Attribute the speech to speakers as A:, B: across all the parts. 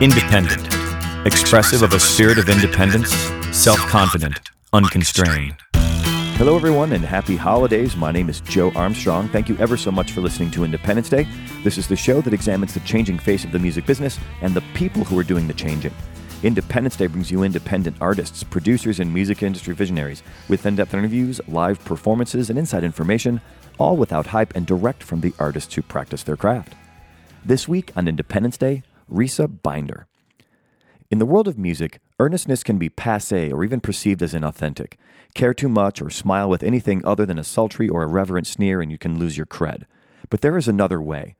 A: Independent, expressive of a spirit of independence, self confident, unconstrained. Hello, everyone, and happy holidays. My name is Joe Armstrong. Thank you ever so much for listening to Independence Day. This is the show that examines the changing face of the music business and the people who are doing the changing. Independence Day brings you independent artists, producers, and music industry visionaries with in depth interviews, live performances, and inside information, all without hype and direct from the artists who practice their craft. This week on Independence Day, Risa Binder. In the world of music, earnestness can be passe or even perceived as inauthentic. Care too much or smile with anything other than a sultry or irreverent sneer and you can lose your cred. But there is another way.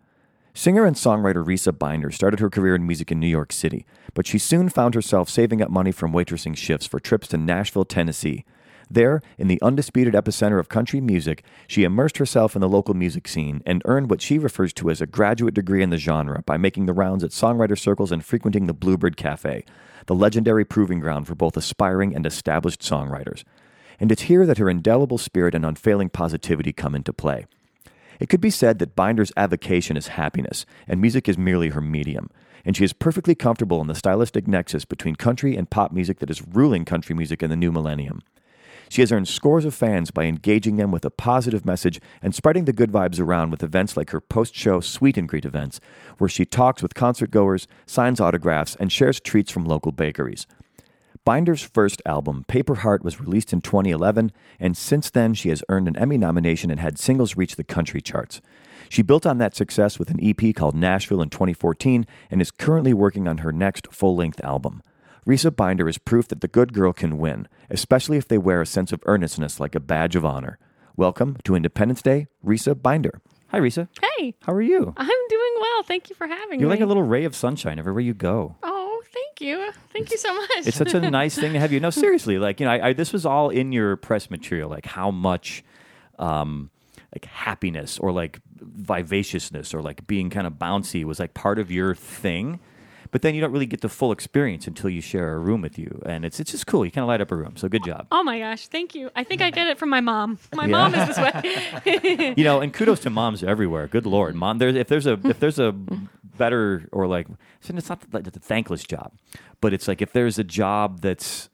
A: Singer and songwriter Risa Binder started her career in music in New York City, but she soon found herself saving up money from waitressing shifts for trips to Nashville, Tennessee. There, in the undisputed epicenter of country music, she immersed herself in the local music scene and earned what she refers to as a graduate degree in the genre by making the rounds at songwriter circles and frequenting the Bluebird Cafe, the legendary proving ground for both aspiring and established songwriters. And it's here that her indelible spirit and unfailing positivity come into play. It could be said that Binder's avocation is happiness, and music is merely her medium. And she is perfectly comfortable in the stylistic nexus between country and pop music that is ruling country music in the new millennium. She has earned scores of fans by engaging them with a positive message and spreading the good vibes around with events like her post show Sweet and Greet events, where she talks with concert goers, signs autographs, and shares treats from local bakeries. Binder's first album, Paper Heart, was released in 2011, and since then she has earned an Emmy nomination and had singles reach the country charts. She built on that success with an EP called Nashville in 2014 and is currently working on her next full length album. Risa Binder is proof that the good girl can win, especially if they wear a sense of earnestness like a badge of honor. Welcome to Independence Day, Risa Binder. Hi, Risa.
B: Hey,
A: How are you?
B: I'm doing well. Thank you for having me.
A: You're like a little ray of sunshine everywhere you go.
B: Oh, thank you. Thank you so much.
A: It's such a nice thing to have you. No, seriously, like you know, I, I, this was all in your press material, like how much, um, like happiness or like vivaciousness or like being kind of bouncy was like part of your thing. But then you don't really get the full experience until you share a room with you, and it's it's just cool. You kind of light up a room, so good job.
B: oh my gosh, thank you. I think I get it from my mom. My
A: Yeah.
B: mom is this way.
A: you know, and kudos to moms everywhere. Good lord, mom. There's if there's a if there's a better or like it's not the, the thankless job, but it's like if there's a job that's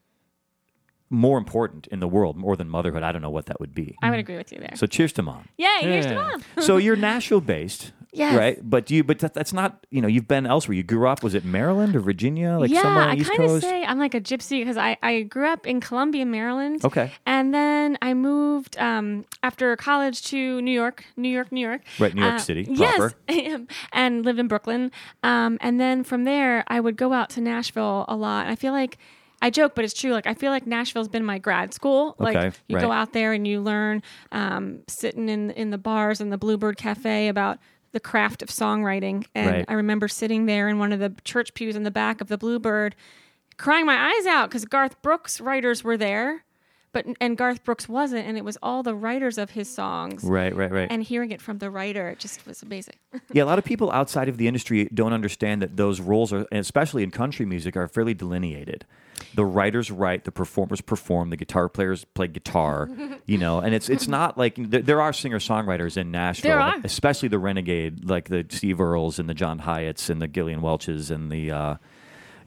A: more important in the world more than motherhood, I don't know what that would be.
B: I would agree with you there.
A: So cheers to mom.
B: Yay, cheers to mom.
A: so you're Nashville based.
B: Yes.
A: Right, but do you? But that, that's not. You know, you've been elsewhere. You grew up. Was it Maryland or Virginia? Like
B: yeah,
A: somewhere on
B: I
A: the East
B: kind of
A: Coast.
B: say I'm like a gypsy because I, I grew up in Columbia, Maryland.
A: Okay.
B: And then I moved um, after college to New York, New York, New York.
A: Right, New York
B: Uh,
A: City,
B: Yes, and lived in Brooklyn. Um, and then from there, I would go out to Nashville a lot. And I feel like I joke, but it's true. Like I feel like Nashville's been my grad school. Like
A: Okay,
B: you go out there and you learn, um, sitting in in the bars and the Bluebird Cafe about the craft of songwriting. And
A: Right.
B: I remember sitting there in one of the church pews in the back of the Bluebird, crying my eyes out because Garth Brooks writers were there. But, and Garth Brooks wasn't, and it was all the writers of his songs.
A: Right, right, right.
B: And hearing it from the writer, it just was amazing.
A: Yeah, a lot of people outside of the industry don't understand that those roles are, especially in country music, are fairly delineated. The writers write, the performers perform, the guitar players play guitar, you know, and it's it's not like there, there are singer songwriters in Nashville,
B: There are.
A: especially the renegade, like the Steve Earles and the John Hiatts and the Gillian Welches and the. Uh,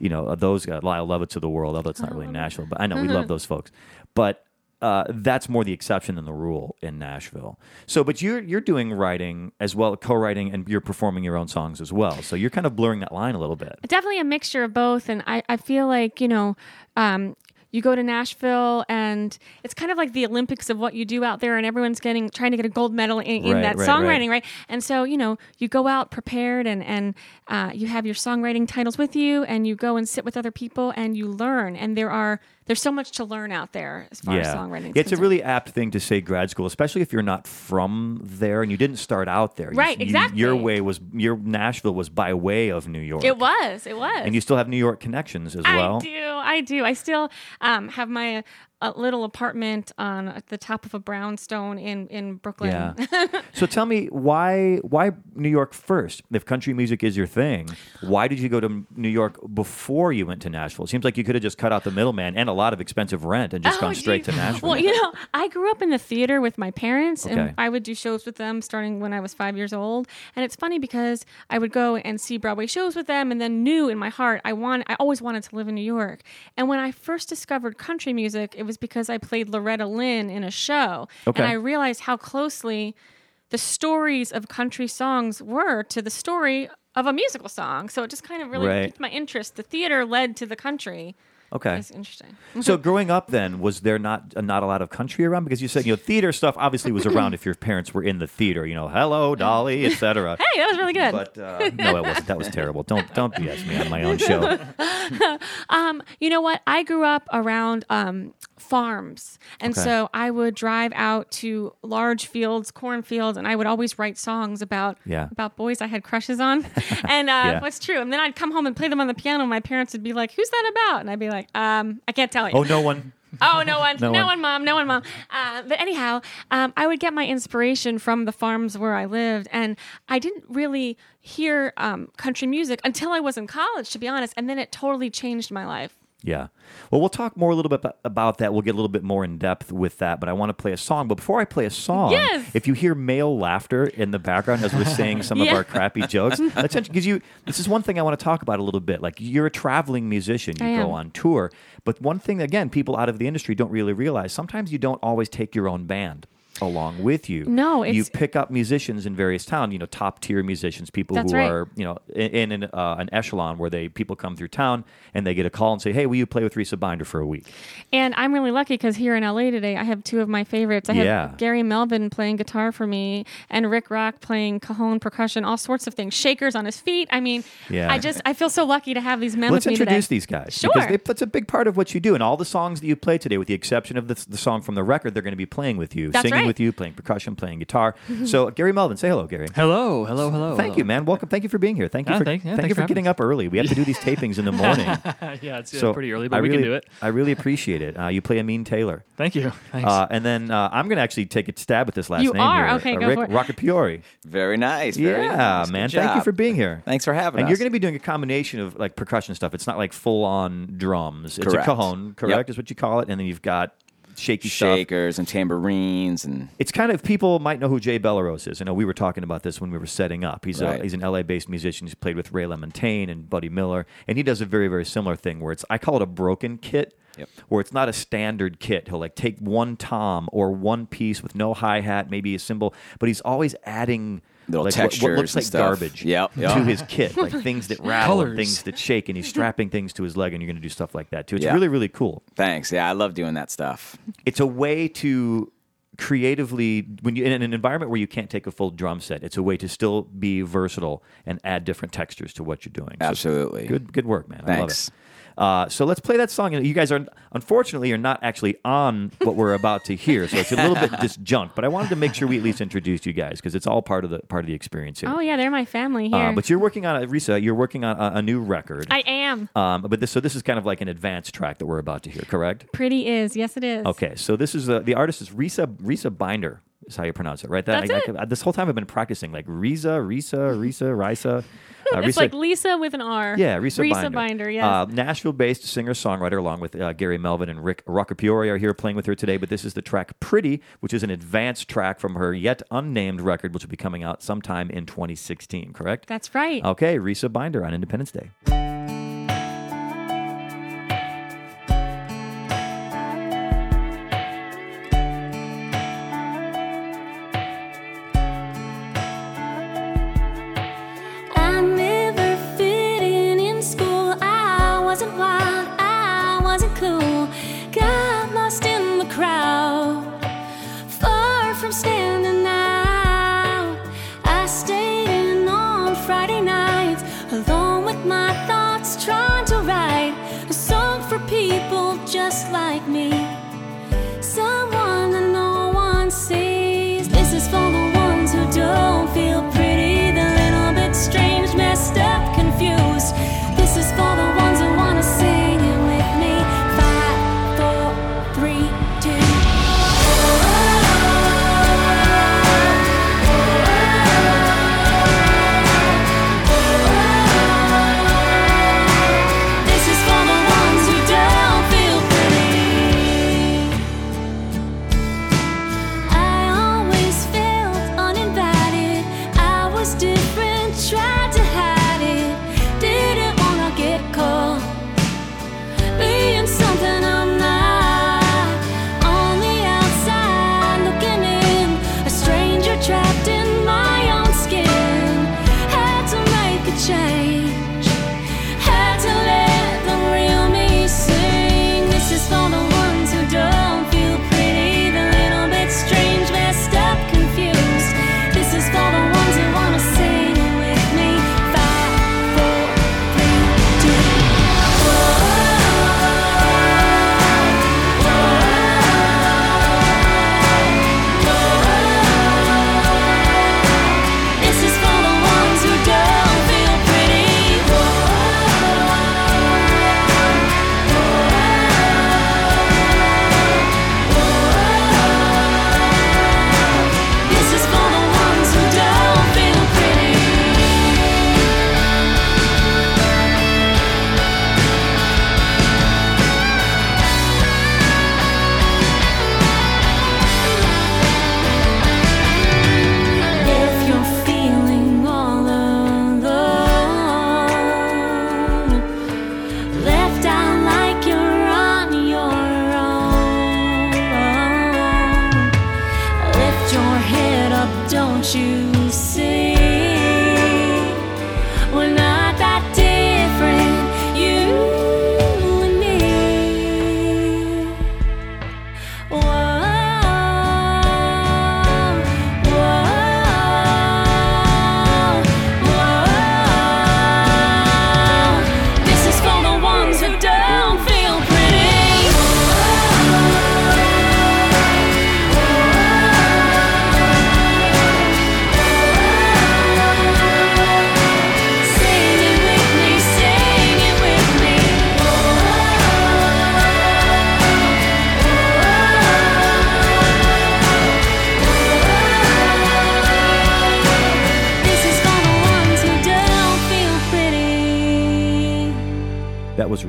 A: you know, those guys, Lyle Lovett of the world, although it's not really Nashville, but I know we love those folks. But uh, that's more the exception than the rule in Nashville. So, but you're you're doing writing as well, co-writing, and you're performing your own songs as well. So you're kind of blurring that line a little bit.
B: definitely a mixture of both and i, I feel like you know um, you go to nashville and it's kind of like the olympics of what you do out there and everyone's getting trying to get a gold medal in, in
A: Right,
B: that
A: right,
B: songwriting right. and so you know you go out prepared and and uh, you have your songwriting titles with you and you go and sit with other people and you learn and there are there's so much to learn out there as far as songwriting
A: Yeah, it's a really apt thing to say grad school, especially if you're not from there and you didn't start out there.
B: Right,
A: you-
B: exactly.
A: your way was your Nashville was by way of New York.
B: it was it was
A: and you still have New York connections as well.
B: I do. I do. I still um, have my a little apartment on at the top of a brownstone in in Brooklyn.
A: Yeah. so tell me why why New York first? If country music is your thing, why did you go to New York before you went to Nashville? It seems like you could have just cut out the middleman and a lot of expensive rent and just
B: Oh,
A: gone straight to. Nashville.
B: Well, you know, I grew up in the theater with my parents,
A: Okay.
B: and I would do shows with them starting when I was five years old. And it's funny because I would go and see Broadway shows with them, and then knew in my heart I want, I always wanted to live in New York. And when I first discovered country music, it was because I played Loretta Lynn in a show,
A: Okay.
B: and I realized how closely the stories of country songs were to the story of a musical song. So it just kind of really
A: Right.
B: piqued my interest. The theater led to the country.
A: Okay.
B: It's interesting.
A: So growing up, then was there not uh, not a lot of country around? Because you said you know theater stuff obviously was around if your parents were in the theater. You know, hello Dolly, etc.
B: Hey, that was really good.
A: But uh, no, it wasn't. That was terrible. Don't don't BS me on my own show.
B: Um, you know what? I grew up around um, farms, and
A: Okay.
B: so I would drive out to large fields, cornfields, and I would always write songs about
A: Yeah.
B: about boys I had crushes on, and uh,
A: Yeah.
B: what's true. And then I'd come home and play them on the piano. And my parents would be like, "Who's that about?" And I'd be like, um, "I can't tell you."
A: Oh, no one.
B: Oh, no one,
A: No
B: no,
A: one.
B: one. mom, no one, mom. Uh, but anyhow, um, I would get my inspiration from the farms where I lived, and I didn't really hear um, country music until I was in college, to be honest. And then it totally changed my life.
A: Yeah. Well, we'll talk more a little bit about that. We'll get a little bit more in depth with that. But I want to play a song. But before I play a song,
B: Yes.
A: if you hear male laughter in the background as we're saying some of our crappy jokes, that's because you. This is one thing I want to talk about a little bit. Like you're a traveling musician, you
B: I
A: go
B: am.
A: on tour. But one thing again, people out of the industry don't really realize. Sometimes you don't always take your own band along with you.
B: No,
A: you pick up musicians in various towns. You know, top tier musicians, people who
B: right.
A: are you know in, in an, uh, an echelon where they people come through town and they get a call and say, "Hey, will you play with Risa Binder for a week?"
B: And I'm really lucky because here in LA today, I have two of my favorites. I have
A: Yeah.
B: Gary Melvin playing guitar for me, and Rick Rock playing cajon percussion, all sorts of things, shakers on his feet. I mean,
A: Yeah.
B: I just I feel so lucky to have these men
A: Let's
B: with me
A: introduce
B: today.
A: these guys
B: Sure.
A: because they, that's a big part of what you do, and all the songs that you play today, with the exception of the, the song from the record, they're going to be playing with you,
B: That's
A: singing
B: right.
A: With you, playing percussion, playing guitar. so, Gary Melvin, say hello, Gary.
C: Hello, hello, hello.
A: Thank you, man. Welcome. Thank you for being here. Thank you
C: Oh,
A: for
C: thank- yeah,
A: thank you for
C: for
A: getting up early. We have to do these tapings in the morning.
C: yeah, it's
A: so
C: pretty early, but
A: I
C: we
A: really,
C: can do it.
A: I really appreciate it. Uh, you play Amin Taylor.
C: Thank you. Thanks.
A: Uh, and then uh, I'm going to actually take a stab at this last
B: You
A: name
B: are?
A: here.
B: Okay,
A: uh,
B: go
A: Rick
B: for it.
A: Roccapiori.
D: Very nice. Very
A: Yeah,
D: nice.
A: Man. Thank you for being here.
D: Thanks for having
A: And
D: us.
A: you're going to be doing a combination of like percussion stuff. It's not like full on drums.
D: Correct.
A: It's a cajon, correct?
D: Yep.
A: Is what you call it. And then you've got shaky stuff.
D: shakers and tambourines and
A: It's kind of people might know who Jay Bellerose is. I know we were talking about this when we were setting up. He's a, he's an LA based musician. He's played with Ray LaMontagne and Buddy Miller, and he does a very very similar thing where it's I call it a broken kit.
D: Yep.
A: Where it's not a standard kit. He'll like take one tom or one piece with no hi hat, maybe a cymbal, but he's always adding
D: Little
A: like what- what,
D: textures
A: looks
D: and
A: like
D: stuff.
A: garbage
D: Yep, yep.
A: to his kit, like things that rattle and things that shake, and he's strapping things to his leg, and you're going to do stuff like that too. It's
D: Yeah.
A: really really cool
D: thanks. Yeah, I love doing that stuff.
A: it's a way to creatively when you in an environment where you can't take a full drum set it's a way to still be versatile and add different textures to what you're doing So
D: Absolutely.
A: good good work man i love
D: Thanks.
A: it uh, so let's play that song. You guys are unfortunately are not actually on what we're about to hear, so it's a little bit disjunct. But I wanted to make sure we at least introduced you guys because it's all part of the part of the experience here.
B: Oh yeah, they're my family here.
A: Uh, but you're working on a Risa. You're working on a, a new record.
B: I am.
A: um, but this so this is kind of like an advanced track that we're about to hear, correct?
B: Pretty is. Yes, it is.
A: Okay, so this is uh, the artist is Risa Risa Binder is how you pronounce it, right? That
B: That's
A: I- I- this whole time I've been practicing like Risa, Risa, Risa, Risa. Uh,
B: It's
A: Risa-
B: like Lisa with an R.
A: yeah, Risa, Binder.
B: Risa
A: Binder.
B: Binder. Yes.
A: Uh, Nashville-based singer-songwriter, along with uh, Gary Melvin and Rick Roccapiori, are here playing with her today. But this is the track "Pretty," which is an advanced track from her yet unnamed record, which will be coming out sometime in 2016. Correct?
B: That's right.
A: Okay, Risa Binder on Independence Day.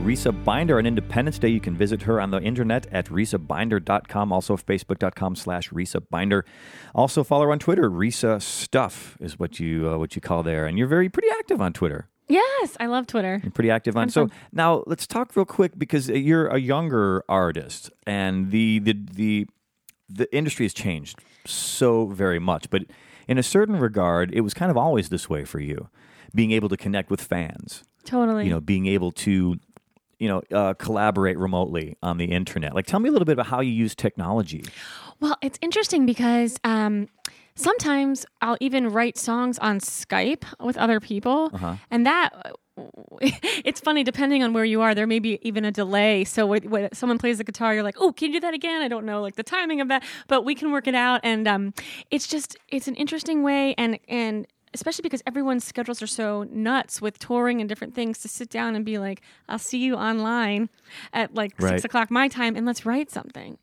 A: Risa Binder on Independence Day. You can visit her on the internet at risabinder.com, also facebook.com slash Risa Binder. Also follow her on Twitter. Risa Stuff is what you uh, what you call there. And you're very pretty active on Twitter.
B: Yes, I love Twitter.
A: You're pretty active on.
B: I'm
A: so
B: fun.
A: now let's talk real quick because you're a younger artist and the the the the industry has changed so very much. But in a certain regard, it was kind of always this way for you, being able to connect with fans
B: Totally.
A: you know, being able to, you know, uh, collaborate remotely on the internet. Like, tell me a little bit about how you use technology.
B: Well, it's interesting because um, sometimes I'll even write songs on Skype with other people,
A: Uh-huh.
B: and that. It's funny, depending on where you are, there may be even a delay. So when, someone plays the guitar, you're like, "Oh, can you do that again?" I don't know, like the timing of that, but we can work it out. And um, it's just, it's an interesting way, and and especially because everyone's schedules are so nuts with touring and different things, to sit down and be like, "I'll see you online at like
A: Right.
B: six o'clock my time, and let's write something."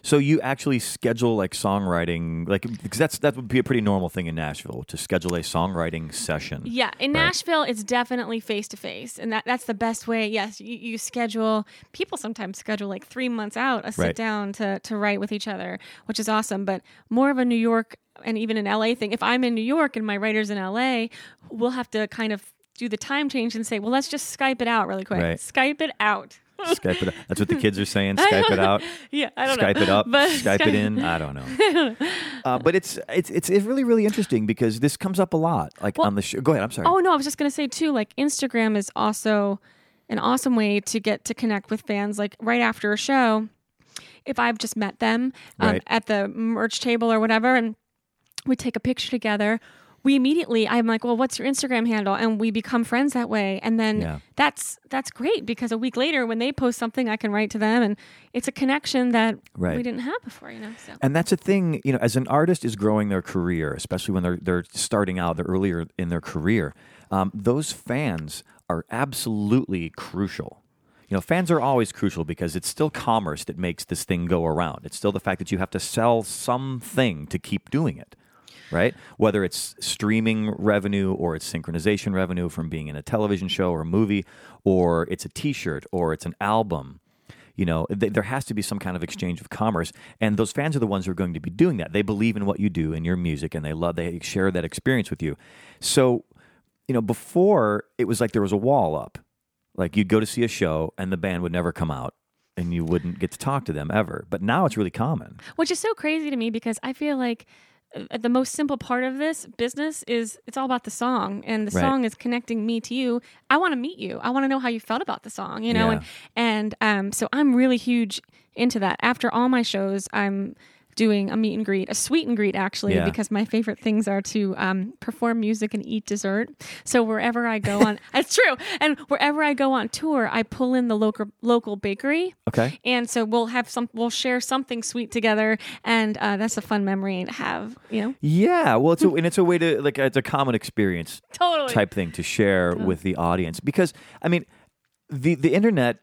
A: So you actually schedule like songwriting, like because that's that would be a pretty normal thing in Nashville to schedule a songwriting session.
B: Yeah, in
A: Right.
B: Nashville, it's definitely face to face, and that that's the best way. Yes, you, you schedule. People sometimes schedule like three months out a sit
A: Right.
B: down to to write with each other, which is awesome. But more of a New York and even an LA thing. If I'm in New York and my writer's in LA, we'll have to kind of do the time change and say, well, let's just Skype it out really quick.
A: Right.
B: Skype it out.
A: Skype it. Out. That's what the kids are saying. Skype it out.
B: Yeah, I don't
A: Skype
B: know.
A: it up.
B: But
A: Skype it in. I don't know. Uh, but it's, it's it's it's really really interesting because this comes up a lot, like
B: Well-
A: on the show. Go ahead. I'm sorry.
B: Oh no, I was just gonna say too. Like Instagram is also an awesome way to get to connect with fans. Like right after a show, if I've just met them um,
A: Right.
B: at the merch table or whatever, and we take a picture together. We immediately, I'm like, well, what's your Instagram handle? And we become friends that way. And then
A: Yeah.
B: that's that's great because a week later, when they post something, I can write to them, and it's a connection that
A: Right.
B: we didn't have before. You know, so
A: And that's a thing, you know, as an artist is growing their career, especially when they're they're starting out, they're earlier in their career. Um, those fans are absolutely crucial. You know, fans are always crucial because it's still commerce that makes this thing go around. It's still the fact that you have to sell something to keep doing it, right? Whether it's streaming revenue or it's synchronization revenue from being in a television show or a movie, or it's a T-shirt or it's an album you know th- there has to be some kind of exchange of commerce and those fans are the ones who are going to be doing that they believe in what you do and your music and they love they share that experience with you so you know, before it was like there was a wall up. Like you'd go to see a show and the band would never come out and you wouldn't get to talk to them ever. But now it's really common.
B: which is so crazy to me because I feel like the most simple part of this business is it's all about the song and the
A: Right.
B: song is connecting me to you i want to meet you i want to know how you felt about the song you know
A: Yeah.
B: and and um, so i'm really huge into that after all my shows i'm doing a meet and greet a sweet and greet actually
A: Yeah.
B: because my favorite things are to um, perform music and eat dessert. So wherever i go on it's true. And wherever i go on tour i pull in the local local bakery.
A: Okay.
B: and so we'll have some we'll share something sweet together. And uh, that's a fun memory to have you know?
A: Yeah. Well, it's a, and it's a way to like it's a common experience
B: totally.
A: type thing to share with the audience. Because I mean the the internet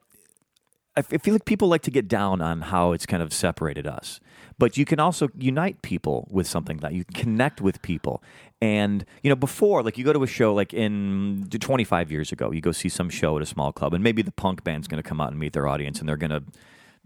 A: I feel like people like to get down on how it's kind of separated us but you can also unite people with something that you connect with people. And you know before like you go to a show like in 25 years ago you go see some show at a small club and maybe the punk band's going to come out and meet their audience and they're going to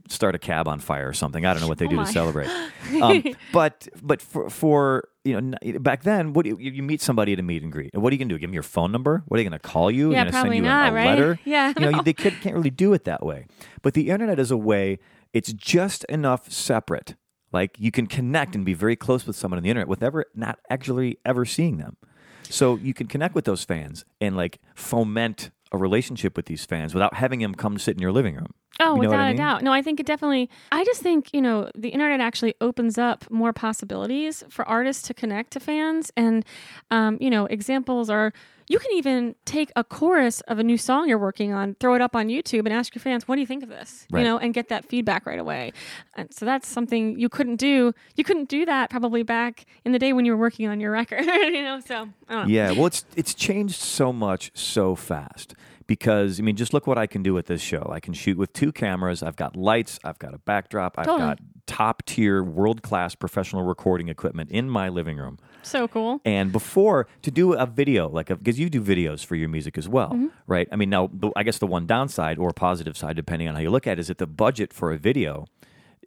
A: start a cab on fire or something. I don't know what they
B: Oh
A: do
B: my.
A: to celebrate. Um, but but for, for you know back then what do you, you meet somebody at a meet and greet. And what are you going to do? Give them your phone number? What are they going to call you?
B: Yeah,
A: going to send
B: probably
A: you a-
B: not,
A: a,
B: right?
A: letter?
B: Yeah,
A: you know
B: no.
A: you, they could, can't really do it that way. But the internet is a way it's just enough separate. Like you can connect and be very close with someone on the internet with ever not actually ever seeing them. So you can connect with those fans and like foment a relationship with these fans without having them come sit in your living room
B: Oh,
A: You know
B: without
A: I
B: a
A: mean?
B: doubt. No, I think it definitely. I just think you know the internet actually opens up more possibilities for artists to connect to fans, and um, you know examples are you can even take a chorus of a new song you're working on, throw it up on YouTube, and ask your fans, "What do you think of this?"
A: Right.
B: You know, and get that feedback right away. And so that's something you couldn't do. You couldn't do that probably back in the day when you were working on your record. you know, so know.
A: Yeah, well, it's it's changed so much so fast because I mean, just look what I can do with this show. I can shoot with two cameras. I've got lights. I've got a backdrop. I've
B: Totally.
A: got top tier, world class professional recording equipment in my living room.
B: So cool.
A: And before to do a video, like because you do videos for your music as well,
B: Mm-hmm.
A: right? I mean, now I guess the one downside or positive side, depending on how you look at it, is that the budget for a video.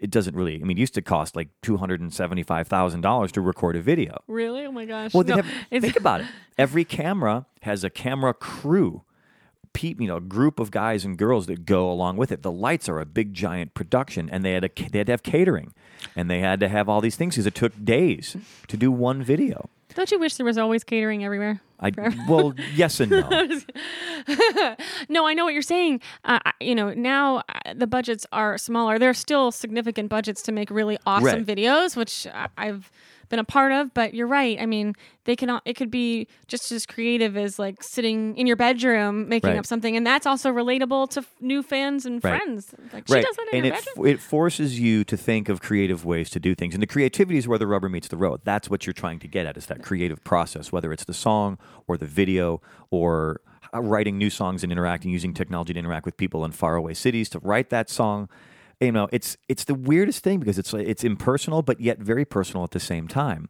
A: It doesn't really. I mean, it used to cost like two hundred and seventy-five thousand dollars to record a video.
B: Really? Oh my gosh.
A: Well,
B: No,
A: have, think about it. Every camera has a camera crew, peop, you know, a group of guys and girls that go along with it. The lights are a big giant production, and they had a, they had to have catering, and they had to have all these things because it took days to do one video.
B: Don't you wish there was always catering everywhere?
A: I well, yes and no.
B: No, I know what you're saying. Uh, you know, now uh, the budgets are smaller. There are still significant budgets to make really awesome
A: Right.
B: videos, which I- I've been a part of. But you're right. I mean, they can. It could be just as creative as like sitting in your bedroom making
A: Right.
B: up something, and that's also relatable to f- new fans and
A: Right.
B: friends. Like she
A: right,
B: does that in
A: and it
B: bedroom.
A: it forces you to think of creative ways to do things, and the creativity is where the rubber meets the road. That's what you're trying to get at is that creative process, whether it's the song or the video or uh, writing new songs and interacting using technology to interact with people in faraway cities to write that song. You know, it's it's the weirdest thing because it's it's impersonal but yet very personal at the same time.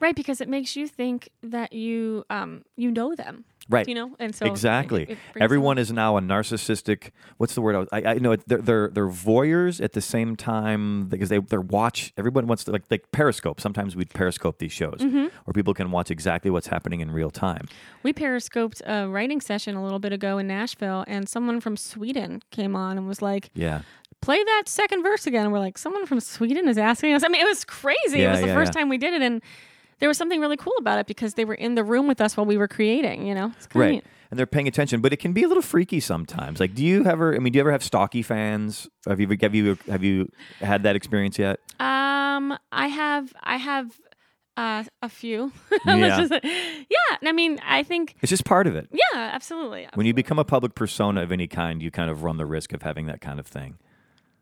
B: right, because it makes you think that you um you know them.
A: Right.
B: You know, and so
A: exactly.
B: it- it
A: Everyone
B: them-
A: is now a narcissistic. What's the word? I, was, I, I know it- they're, they're they're voyeurs at the same time because they they're watch. Everyone wants to like like Periscope. Sometimes we Periscope these shows
B: Mm-hmm.
A: where people can watch exactly what's happening in real time.
B: We periscoped a writing session a little bit ago in Nashville, and someone from Sweden came on and was like,
A: Yeah.
B: Play that second verse again. And we're like, someone from Sweden is asking us. I mean, it was crazy.
A: Yeah,
B: it was the
A: yeah,
B: first
A: yeah.
B: time we did it. And there was something really cool about it because they were in the room with us while we were creating, you know?
A: Right.
B: neat.
A: And they're paying attention, but it can be a little freaky sometimes. Like, do you ever? I mean, do you ever have stocky fans? Have you have you have you had that experience yet?
B: Um, I have, I have uh, a few.
A: Yeah.
B: Just yeah. I mean, I think,
A: It's just part of it.
B: yeah, absolutely.
A: When you become a public persona of any kind, you kind of run the risk of having that kind of thing.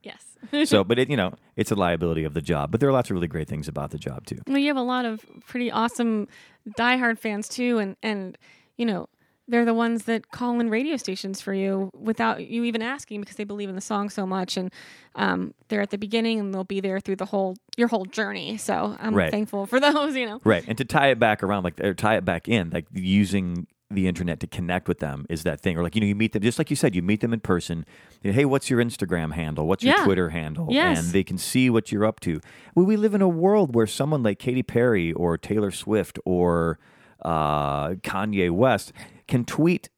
B: Yes.
A: So, but it, you know, it's a liability of the job. But there are lots of really great things about the job too.
B: Well, you have a lot of pretty awesome diehard fans too, and and you know they're the ones that call in radio stations for you without you even asking because they believe in the song so much, and um, they're at the beginning and they'll be there through the whole your whole journey. So I'm
A: Right.
B: thankful for those. You know.
A: Right. And to tie it back around, like, or tie it back in, like using the internet to connect with them is that thing. Or like, you know, you meet them, just like you said, you meet them in person. You know, hey, what's your Instagram handle? What's your
B: Yeah.
A: Twitter handle?
B: Yes.
A: And they can see what you're up to. Well, we live in a world where someone like Katy Perry or Taylor Swift or uh, Kanye West can tweet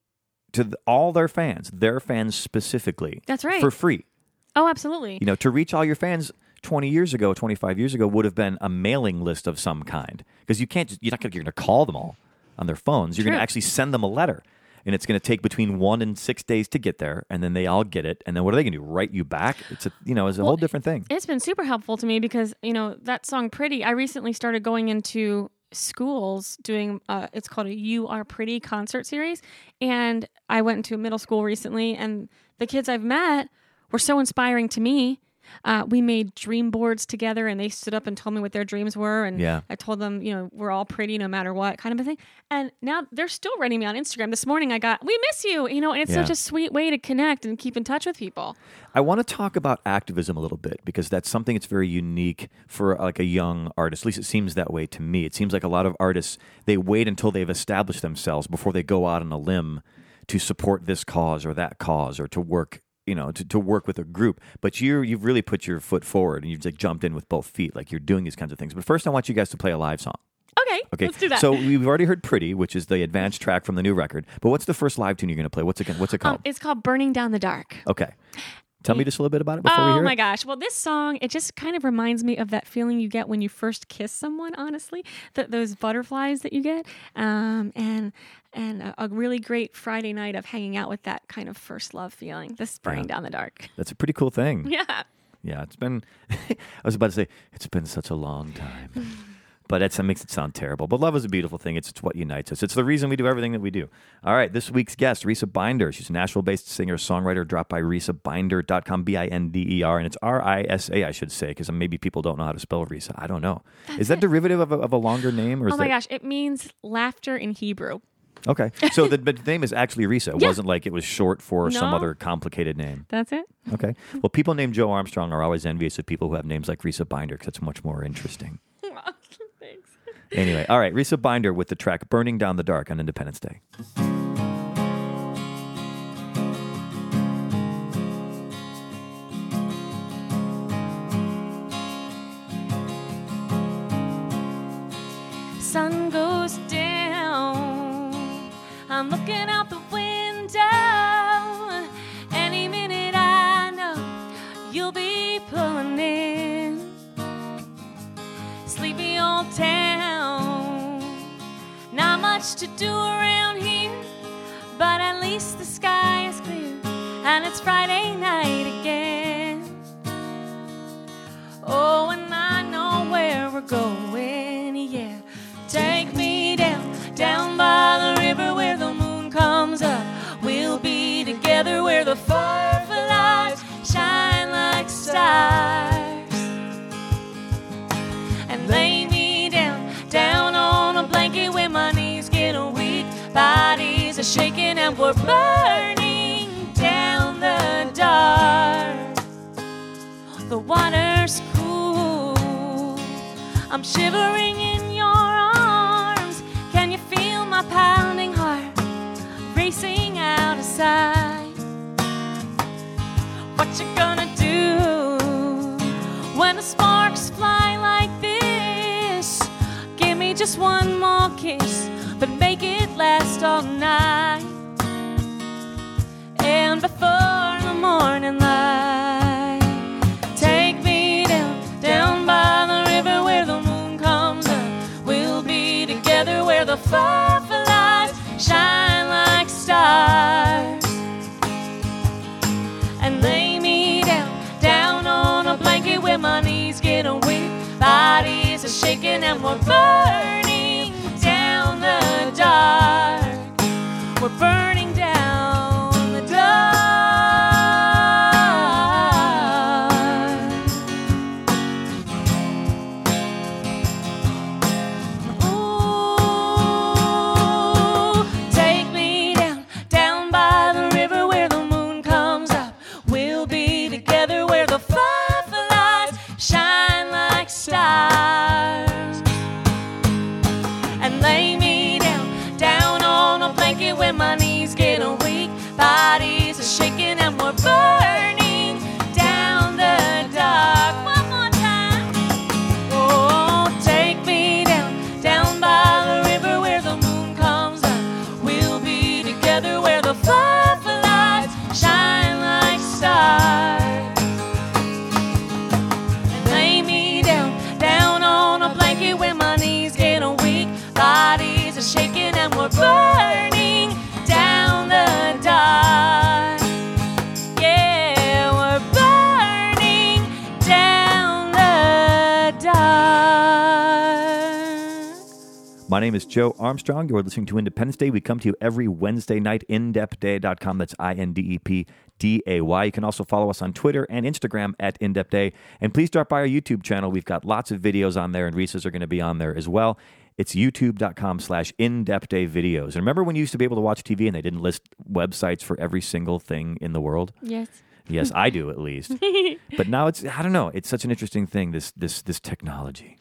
A: to all their fans, their fans specifically.
E: That's right.
A: For free.
E: Oh, absolutely.
A: You know, to reach all your fans 20 years ago, 25 years ago would have been a mailing list of some kind because you can't just, you're not going to call them all on their phones. You're going to actually send them a letter. And it's going to take between one and six days to get there, and then they all get it. And then what are they going to do? Write you back? It's a you know, it's a whole different thing.
E: It's been super helpful to me because you know that song "Pretty." I recently started going into schools doing. Uh, it's called a "You Are Pretty" concert series, and I went into a middle school recently, and the kids I've met were so inspiring to me. Uh, we made dream boards together, and they stood up and told me what their dreams were, and
A: Yeah.
E: I told them, you know, we're all pretty no matter what, kind of a thing. And now they're still writing me on Instagram. This morning I got, "We miss you," you know, and it's
A: Yeah.
E: such a sweet way to connect and keep in touch with people.
A: I want to talk about activism a little bit because that's something that's very unique for like a young artist. At least it seems that way to me. It seems like a lot of artists they wait until they've established themselves before they go out on a limb to support this cause or that cause or to work, you know, to, to work with a group. But you you've really put your foot forward and you've like jumped in with both feet, like you're doing these kinds of things. But first, I want you guys to play a live song.
E: Okay,
A: Okay,
E: let's do that.
A: So we've already heard "Pretty," which is the advanced track from the new record. But what's the first live tune you're going to play? What's it? What's it called?
E: Um, it's called Burning Down the Dark.
A: okay, tell me just a little bit about it before we
E: Oh my gosh. Well, this song, it just kind of reminds me of that feeling you get when you first kiss someone, honestly. Th- those butterflies that you get. Um, and and a, a really great Friday night of hanging out with that kind of first love feeling. This burning down the dark.
A: That's a pretty cool thing.
E: Yeah.
A: Yeah, it's been. I was about to say it's been such a long time, but that's, that makes it sound terrible. But love is a beautiful thing. It's, it's what unites us. It's the reason we do everything that we do. All right, this week's guest, Risa Binder. She's a Nashville-based singer songwriter. Drop by RisaBinder.com, B-I-N-D-E-R, and it's R-I-S-A, I should say, because maybe people don't know how to spell Risa. I don't know. is that derivative of a, of a longer name, or
E: Oh my
A: that
E: gosh. It means laughter in Hebrew.
A: okay? So the, the name is actually Risa. It
E: Yeah.
A: wasn't like it was short for some other complicated name.
E: That's it.
A: Okay. Well, people named Joe Armstrong are always envious of people who have names like Risa Binder because it's much more interesting. Anyway, all right, Risa Binder with the track Burning Down the Dark on Independence Day.
B: sun goes down. I'm looking out the window. Any minute I know you'll be pulling in. Sleepy old town. Much to do around here, but at least the sky is clear and it's Friday night again. Oh, and I know where we're going, shaking and we're burning down the dark. The water's cool. I'm shivering in your arms. Can you feel my pounding heart racing out of sight? What you gonna do when the sparks fly like this? Give me just one more kiss, but make it last all night. Morning light, take me down, down by the river where the moon comes up. We'll be together where the fireflies shine like stars. And lay me down, down on a blanket where my knees get weak. Bodies are shaking and we're burning down the dark. We're burning My
A: name is Joe Armstrong. You're listening to Independence Day. We come to you every Wednesday night, indepday.com. That's I N D E P D A Y. You can also follow us on Twitter and Instagram at indepday. And please drop by our YouTube channel. We've got lots of videos on there, and Reese's are going to be on there as well. It's youtube.com slash indepday videos. And remember when you used to be able to watch TV and they didn't list websites for every single thing in the world?
B: Yes.
A: Yes, I do at least. but now it's I don't know. It's such an interesting thing. This this this technology,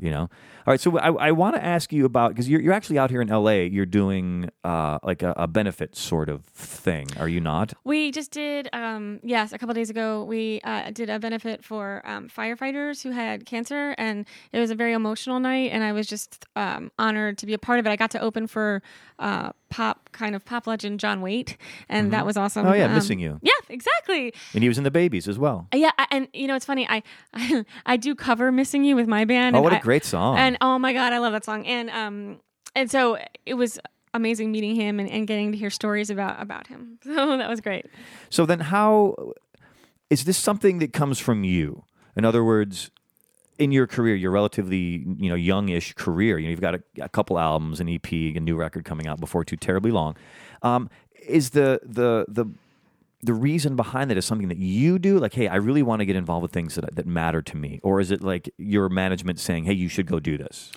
A: you know. All right, so I, I want to ask you about because you're you're actually out here in L.A. You're doing uh, like a, a benefit sort of thing, are you not?
B: We just did, um, yes, a couple days ago, we uh, did a benefit for um, firefighters who had cancer, and it was a very emotional night, and I was just um, honored to be a part of it. I got to open for uh, pop, kind of pop legend John Waite, and that was awesome.
A: Oh, yeah,
B: Um,
A: Missing You.
B: Yeah, exactly.
A: And he was in the Babys as well.
B: Yeah, I- and you know it's funny. I I, do cover "Missing You" with my band.
A: Oh, what a
B: I-
A: great song!
B: And oh my god, I love that song. And um, and so it was amazing meeting him and, and getting to hear stories about about him. So that was great.
A: So then, how is this something that comes from you? In other words, in your career, your relatively you know youngish career, you know, you've got a, a couple albums, an EP, a new record coming out before too terribly long. Um, is the the the the reason behind that is something that you do? Like hey i really want to get involved with things that, that matter to me. Or is it like your management saying hey you should go do this?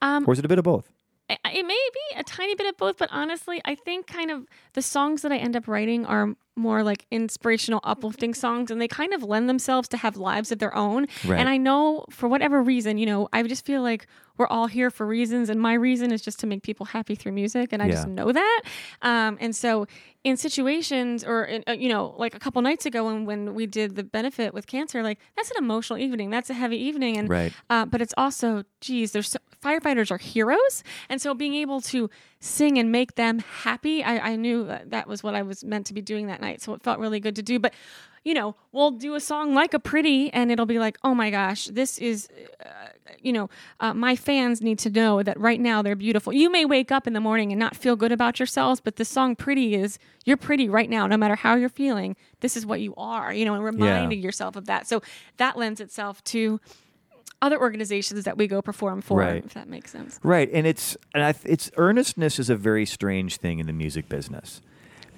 B: Um,
A: or is it a bit of both
B: it may be a tiny bit of both, but honestly, I think kind of the songs that I end up writing are more like inspirational, uplifting songs, and they kind of lend themselves to have lives of their own.
A: Right.
B: And I know for whatever reason, you know, I just feel like we're all here for reasons, and my reason is just to make people happy through music, and I just know that. Um, and so, in situations, or in, uh, you know, like a couple nights ago when when we did the benefit with cancer, like that's an emotional evening, that's a heavy evening, and
A: Right.
B: uh, but it's also, geez, there's so, firefighters are heroes, and so being able to sing and make them happy, I, I knew that, that was what I was meant to be doing that night. So it felt really good to do. But you know, we'll do a song like a pretty, and it'll be like, oh my gosh, this is, uh, you know, uh, my fans need to know that right now they're beautiful. You may wake up in the morning and not feel good about yourselves, but the song pretty is you're pretty right now, no matter how you're feeling. This is what you are, you know, and reminding yourself of that. So that lends itself to other organizations that we go perform for,
A: Right.
B: if that makes sense.
A: Right, and it's and I, it's earnestness is a very strange thing in the music business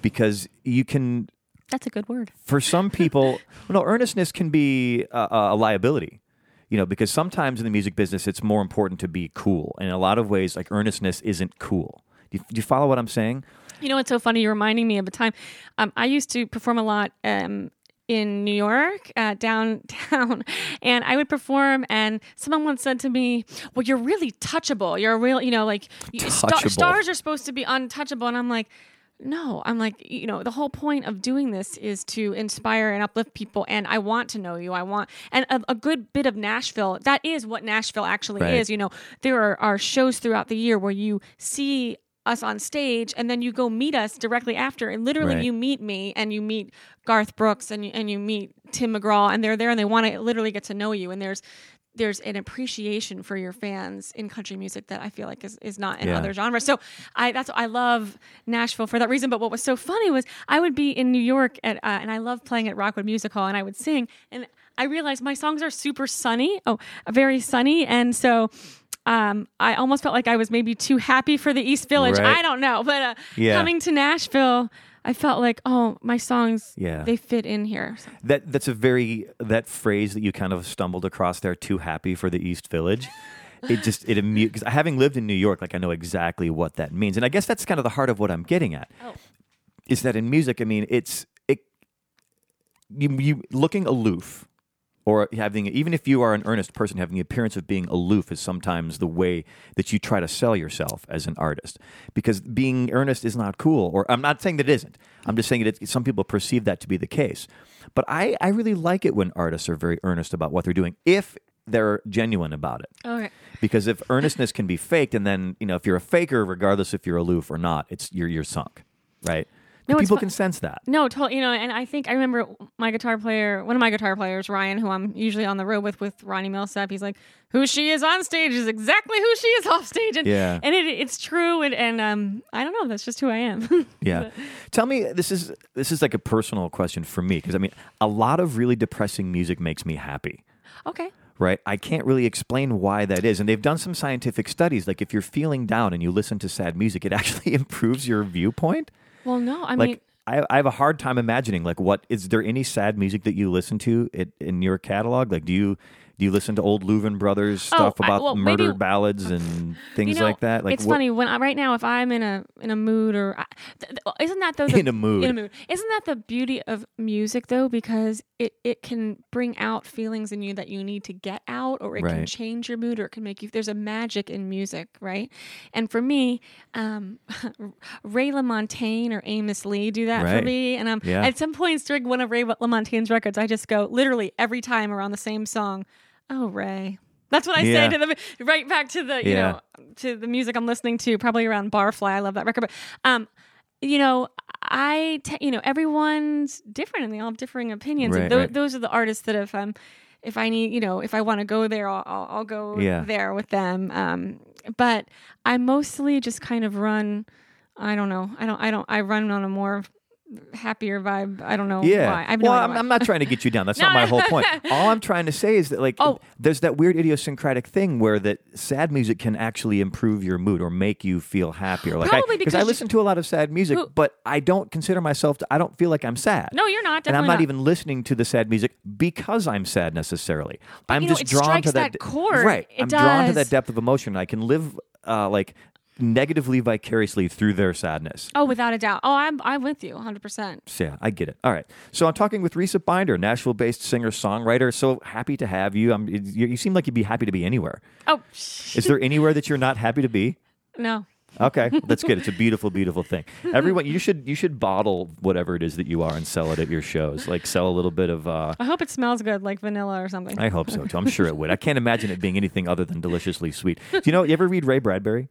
A: because you can
B: That's a good word.
A: for some people, well, no, earnestness can be a, a liability. You know, because sometimes in the music business, it's more important to be cool, and in a lot of ways, like earnestness isn't cool. Do you, do you follow what I'm saying?
B: You know what's so funny? You're reminding me of a time. Um, I used to perform a lot um, in New York, uh, downtown, and I would perform. And someone once said to me, "Well, you're really touchable. You're a real, you know, like stars are supposed to be untouchable." And I'm like. No, I'm like, you know, the whole point of doing this is to inspire and uplift people. And I want to know you. I want, and a, a good bit of Nashville, that is what Nashville actually
A: Right.
B: is. You know, there are, are shows throughout the year where you see us on stage and then you go meet us directly after and literally
A: Right.
B: you meet me and you meet Garth Brooks and you, and you meet Tim McGraw and they're there and they want to literally get to know you and there's there's an appreciation for your fans in country music that I feel like is, is not in
A: Yeah.
B: other genres. So I that's I love Nashville for that reason. But what was so funny was I would be in New York at uh, and I love playing at Rockwood Music Hall and I would sing and I realized my songs are super sunny, oh, very sunny, and so um, I almost felt like I was maybe too happy for the East Village.
A: Right.
B: I don't know, but uh,
A: Yeah.
B: coming to Nashville, I felt like, oh, my songs,
A: Yeah.
B: they fit in here. So-
A: That that's a very that phrase that you kind of stumbled across there. Too happy for the East Village. It just it amused because having lived in New York, like I know exactly what that means, and I guess that's kind of the heart of what I'm getting at.
B: Oh.
A: Is that in music? I mean, it's it you you looking aloof or having even if you are an earnest person having the appearance of being aloof is sometimes the way that you try to sell yourself as an artist. Because being earnest is not cool or i'm not saying that it isn't. I'm just saying that some people perceive that to be the case. But I, I really like it when artists are very earnest about what they're doing if they're genuine about it.
B: Okay.
A: because if earnestness can be faked and then you know if you're a faker regardless if you're aloof or not it's you're you're sunk right
B: No,
A: people
B: fu-
A: can sense that
B: No, totally. You know, and I think I remember my guitar player, one of my guitar players, Ryan, who I'm usually on the road with, with Ronnie Milsap. He's like, "Who she is on stage is exactly who she is off stage," and
A: Yeah.
B: and it, it's true. And, and um, I don't know. That's just who I am.
A: Yeah. Tell me this is this is like a personal question for me because I mean a lot of really depressing music makes me happy.
B: okay.
A: right? I can't really explain why that is. And they've done some scientific studies. Like if you're feeling down and you listen to sad music, it actually improves your viewpoint.
B: Well, no, I
A: like
B: mean,
A: I, I have a hard time imagining like what is there any sad music that you listen to it, in your catalog? Like do you do you listen to old Louvin Brothers
B: Oh,
A: stuff
B: I-
A: about
B: well,
A: murder
B: maybe-
A: ballads and things
B: you know,
A: like that? Like
B: it's
A: what-
B: funny when I, right now if I'm in a in a mood or I- th- th- isn't that though the,
A: In a mood.
B: in a mood isn't that the beauty of music though because it it can bring out feelings in you that you need to get out or it can change your mood or it can make you there's a magic in music right and for me um Ray LaMontagne or Amos Lee do that
A: Right.
B: for me and um
A: Yeah.
B: at some points during one of Ray LaMontagne's records I just go literally every time around the same song oh Ray that's what I
A: Yeah.
B: say to the right back to the you
A: Yeah.
B: know to the music I'm listening to, probably around Barfly. I love that record. But um, you know, I te- you know everyone's different and they all have differing opinions.
A: Right,
B: and tho-
A: right.
B: those are the artists that if I'm if I need you know if I want to go there, I'll, I'll, I'll go
A: Yeah.
B: there with them. Um, but I mostly just kind of run. I don't know. I don't. I don't. I run on a more happier vibe. I don't know
A: Yeah.
B: why. I have no
A: well, I'm. I'm not trying to get you down. That's
B: No,
A: not my whole point. All I'm trying to say is that, like,
B: Oh.
A: there's that weird idiosyncratic thing where that sad music can actually improve your mood or make you feel happier. Like,
B: Probably
A: I,
B: because
A: I listen to a lot of sad music,
B: Who-
A: but I don't consider myself. To, I don't feel like I'm sad.
B: no, you're not.
A: and I'm
B: Definitely
A: not, even listening to the sad music because I'm sad necessarily. I'm
B: you know,
A: just drawn to that,
B: that chord.
A: Right.
B: It
A: I'm drawn to that depth of emotion. I can live uh, like negatively vicariously through their sadness.
B: Oh, without a doubt. Oh, I'm I'm with you 100. percent
A: So, yeah, I get it. All right. So I'm talking with Risa Binder, Nashville-based singer-songwriter. So happy to have you. I'm, you. You seem like you'd be happy to be anywhere.
B: Oh,
A: Is there anywhere that you're not happy to be?
B: no.
A: Okay, that's good. It's a beautiful, beautiful thing. Everyone, you should you should bottle whatever it is that you are and sell it at your shows. Like sell a little bit of. Uh,
B: I hope it smells good, like vanilla or something.
A: I hope so too. I'm sure it would. I can't imagine it being anything other than deliciously sweet. Do you know? You ever read Ray Bradbury?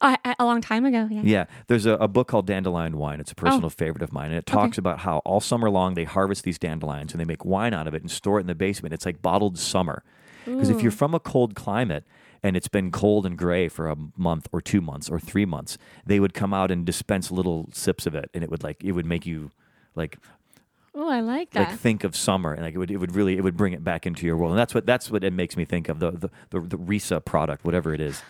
B: Oh, I, a long time ago, yeah.
A: Yeah, there's a, a book called Dandelion Wine. It's a oh. personal favorite of mine, and it talks about how all summer long they harvest these dandelions and they make wine out of it and store it in the basement. It's like bottled summer. Because if you're from a cold climate and it's been cold and gray for a month or two months or three months, they would come out and dispense little sips of it, and it would like it would make you like
B: Oh, I like that.
A: like think of summer and like it would it would really it would bring it back into your world and that's what that's what it makes me think of the the the, the Risa product whatever it is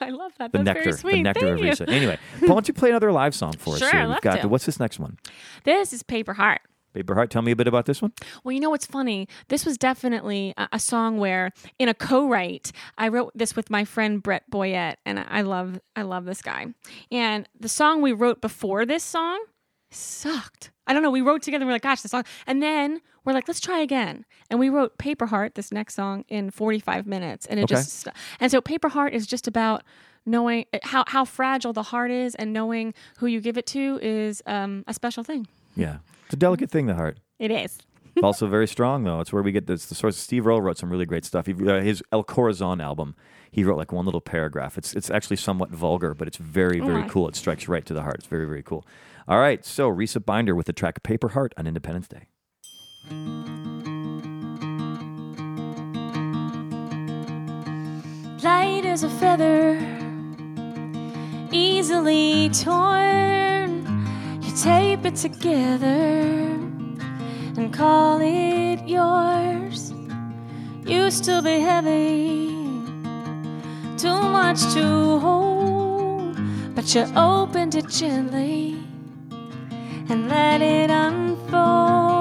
B: I love that.
A: the
B: That's
A: nectar
B: very sweet.
A: the nectar
B: Thank
A: of
B: you.
A: Risa anyway why don't you play another live song for us
B: Sure,
A: here
B: I'd
A: we've
B: love
A: got
B: to.
A: what's this next one
B: This is Paper Heart.
A: Paper Heart tell me a bit about this one
B: Well, you know what's funny? This was definitely a, a song where, in a co-write, I wrote this with my friend Brett Boyette, and I I love, I love this guy. And the song we wrote before this song sucked. I don't know. We wrote together. and We're like, gosh, this song. And then we're like, let's try again. And we wrote Paper Heart, this next song, in 45 minutes, and it
A: Okay.
B: just. And so Paper Heart is just about knowing how how fragile the heart is, and knowing who you give it to is um, a special thing.
A: yeah. It's a delicate thing the heart.
B: It is.
A: also very strong though. It's where we get this the source. Steve Earle wrote some really great stuff. He, uh, his El Corazon album he wrote like one little paragraph. It's it's actually somewhat vulgar but it's very very
B: Oh,
A: cool. It strikes right to the heart. It's very very cool. All right. So Risa Binder with the track Paper Heart on Independence Day
F: light as a feather, easily torn. You tape it together and call it yours. Used to be heavy, too much to hold, but you opened it gently and let it unfold.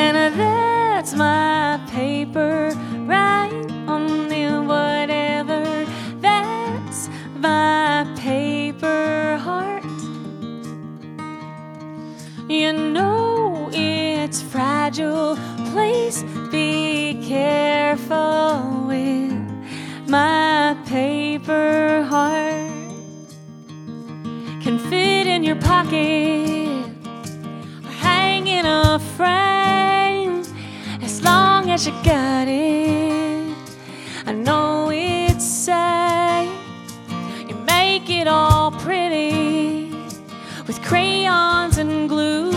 F: And that's my paper right on the whatever. That's my paper heart. You know it's fragile. Please be careful with my paper heart. Can fit in your pocket you got it. I know it's safe. You make it all pretty with crayons and glue,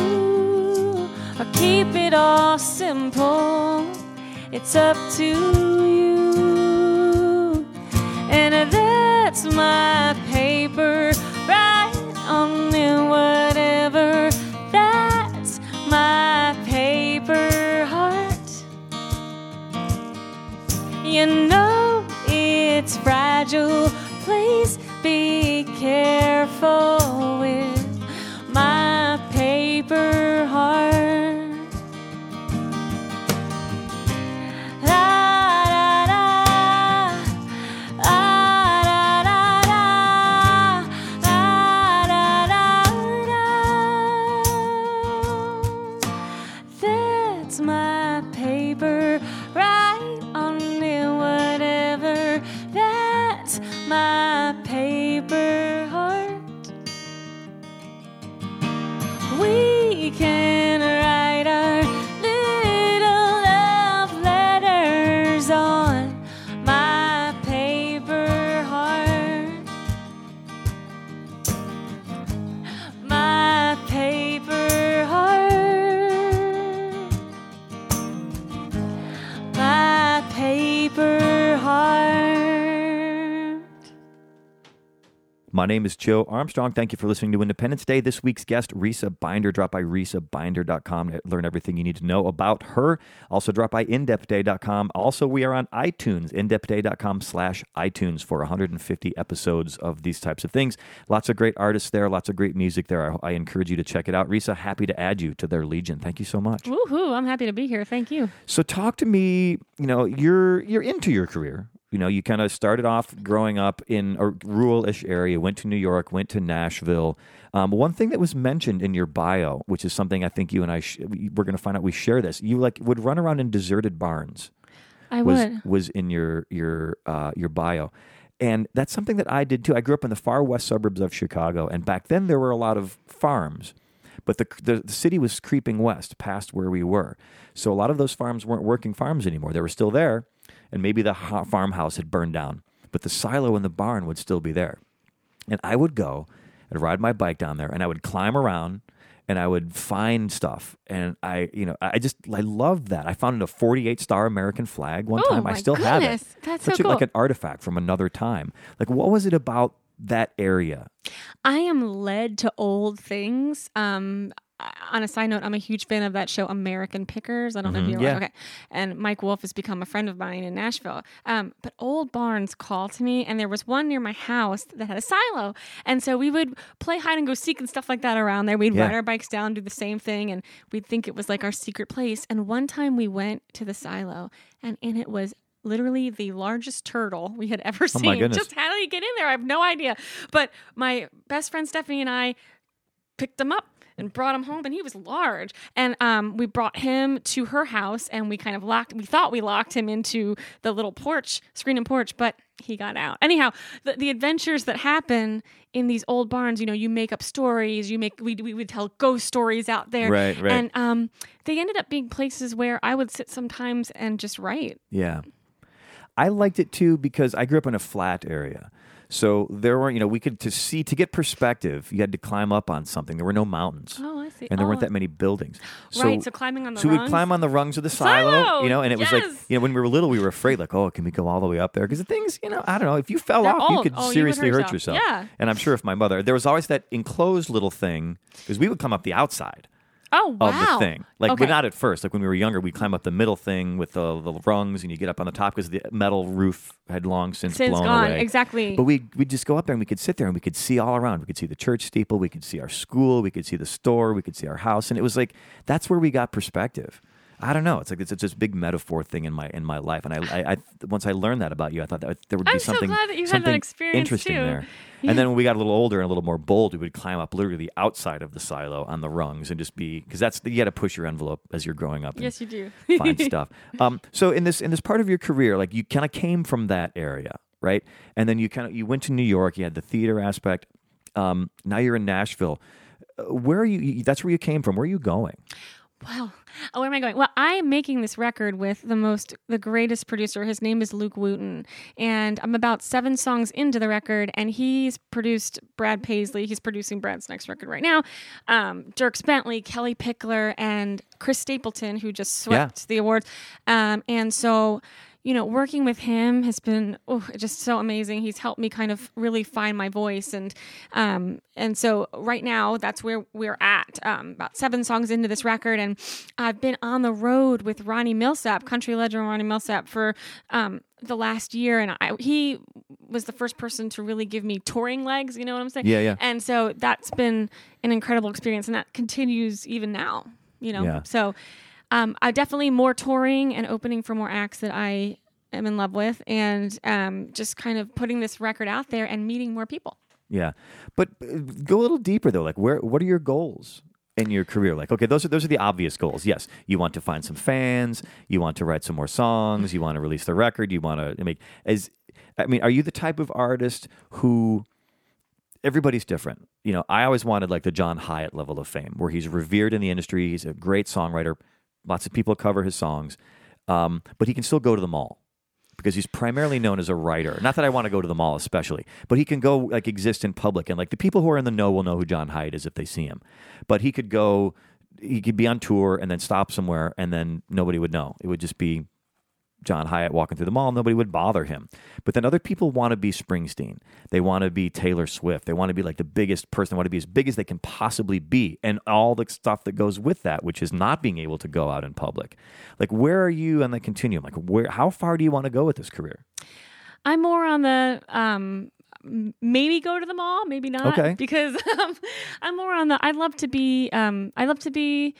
F: or keep it all simple. It's up to you. And that's my paper faithful. My
A: name is Joe Armstrong. Thank you for listening to Independence Day. This week's guest, Risa Binder. Drop by risabinder.com to learn everything you need to know about her. Also, drop by indepday.com. Also, we are on iTunes, indepday.com slash iTunes for 150 episodes of these types of things. Lots of great artists there, lots of great music there. I, I encourage you to check it out. Risa, happy to add you to their legion. Thank you so much.
B: Woohoo! I'm happy to be here. Thank you.
A: So talk to me, you know, you're you're into your career. You know, you kind of started off growing up in a rural-ish area, went to New York, went to Nashville. Um, one thing that was mentioned in your bio, which is something I think you and I sh- we're going to find out we share this. You like would run around in deserted barns.
B: I
A: was
B: would.
A: was in your your uh, your bio, and that's something that I did too. I grew up in the far west suburbs of Chicago, and back then there were a lot of farms, but the the, the city was creeping west past where we were, so a lot of those farms weren't working farms anymore. They were still there, and maybe the farmhouse had burned down, but the silo and the barn would still be there, and I would go and ride my bike down there, and I would climb around and I would find stuff. And I, you know, I just I loved that. I found a 48 star American flag one
B: Oh,
A: time. I still have it.
B: goodness. That's so
A: Such a- like an artifact from another time. Like, what was it about that area?
B: I am led to old things. Um, on a side note, I'm a huge fan of that show American Pickers. I don't know if
A: Mhm,
B: you're
A: yeah.
B: okay. And Mike Wolfe has become a friend of mine in Nashville. Um, but old barns call to me, and there was one near my house that had a silo, and so we would play hide and go seek and stuff like that around there. We'd
A: Yeah.
B: ride our bikes down, do the same thing, and we'd think it was like our secret place. And one time we went to the silo, and in it was literally the largest turtle we had ever
A: Oh
B: seen.
A: goodness.
B: Just how did he get in there? I have no idea. But my best friend Stephanie and I picked him up and brought him home and he was large and um, we brought him to her house and we kind of locked we thought we locked him into the little porch screen and porch but he got out anyhow the, the adventures that happen in these old barns you know you make up stories you make we, we would tell ghost stories out there
A: Right, right.
B: and um, they ended up being places where i would sit sometimes and just write
A: Yeah. I liked it too because I grew up in a flat area. So there were, you know, we could to see to get perspective, you had to climb up on something. There were no mountains.
B: oh i see
A: And there weren't
B: Oh.
A: that many buildings.
B: right so climbing on the
A: so
B: rungs.
A: we'd climb on the rungs of the silo,
B: Silo!
A: you know, and it was like, you know, when we were little, we were afraid, like, oh, can we go all the way up there? Because the things, you know, I don't know, if you fell
B: They're
A: off, you could
B: Oh, you
A: seriously
B: hurt
A: hurt
B: yourself.
A: yourself.
B: Yeah.
A: And I'm sure if my mother, there was always that enclosed little thing, because we would come up the outside
B: oh wow
A: of the thing. Like,
B: okay.
A: but not at first. Like when we were younger, we'd climb up the middle thing with the, the rungs, and you get up on the top because the metal roof had long since,
B: Since
A: blown
B: gone,
A: away.
B: exactly.
A: But we we'd just go up there and we could sit there and we could see all around. We could see the church steeple, we could see our school, we could see the store, we could see our house, and it was like that's where we got perspective. I don't know. It's like it's, it's this big metaphor thing in my in my life, and I, I, I once I learned that about you, I thought that there would be
B: I'm so
A: something
B: glad that you had that experience,
A: interesting
B: too.
A: there. And then when we got a little older and a little more bold, we would climb up literally the outside of the silo on the rungs and just be because that's you got to push your envelope as you're growing up. and
B: yes you do
A: find stuff. Um, so in this in this part of your career, like you kind of came from that area, right? And then you kind of you went to New York. You had the theater aspect. Um, now you're in Nashville. Uh, Where are you- That's where you came from. Where are you going?
B: Wow. Oh, where am I going? Well, I am making this record with the most, the greatest producer. His name is Luke Wooten. And I'm about seven songs into the record, and he's produced Brad Paisley. He's producing Brad's next record right now. Um, Dierks Bentley, Kellie Pickler, and Chris Stapleton, who just swept the awards. Um, and so, you know, working with him has been oh, just so amazing. He's helped me kind of really find my voice, and um, and so right now that's where we're at. Um, about seven songs into this record, and I've been on the road with Ronnie Milsap, country legend Ronnie Milsap, for um, the last year, and I, he was the first person to really give me touring legs. You know what I'm saying?
A: Yeah, yeah.
B: And so that's been an incredible experience, and that continues even now. You know,
A: Yeah.
B: so um, I definitely more touring and opening for more acts that I am in love with, and um, just kind of putting this record out there and meeting more people.
A: Yeah, but uh, go a little deeper though. Like, where? What are your goals? In your career, like okay, those are those are the obvious goals. Yes, you want to find some fans, you want to write some more songs, you want to release the record, you want to make as. I mean, are you the type of artist who everybody's different. You know, I always wanted like the John Hiatt level of fame, where he's revered in the industry. He's a great songwriter. Lots of people cover his songs, um, but he can still go to the mall because he's primarily known as a writer. Not that I want to go to the mall especially, but he can go like exist in public and like the people who are in the know will know who John Hiatt is if they see him. But he could go he could be on tour and then stop somewhere and then nobody would know. It would just be John Hiatt walking through the mall, nobody would bother him. But then other people want to be Springsteen. They want to be Taylor Swift. They want to be like the biggest person. They want to be as big as they can possibly be. And all the stuff that goes with that, which is not being able to go out in public. Like, where are you on the continuum? Like, where, how far do you want to go with this career?
B: I'm more on the um maybe go to the mall, maybe not.
A: Okay.
B: Because um, I'm more on the I love to be um I love to be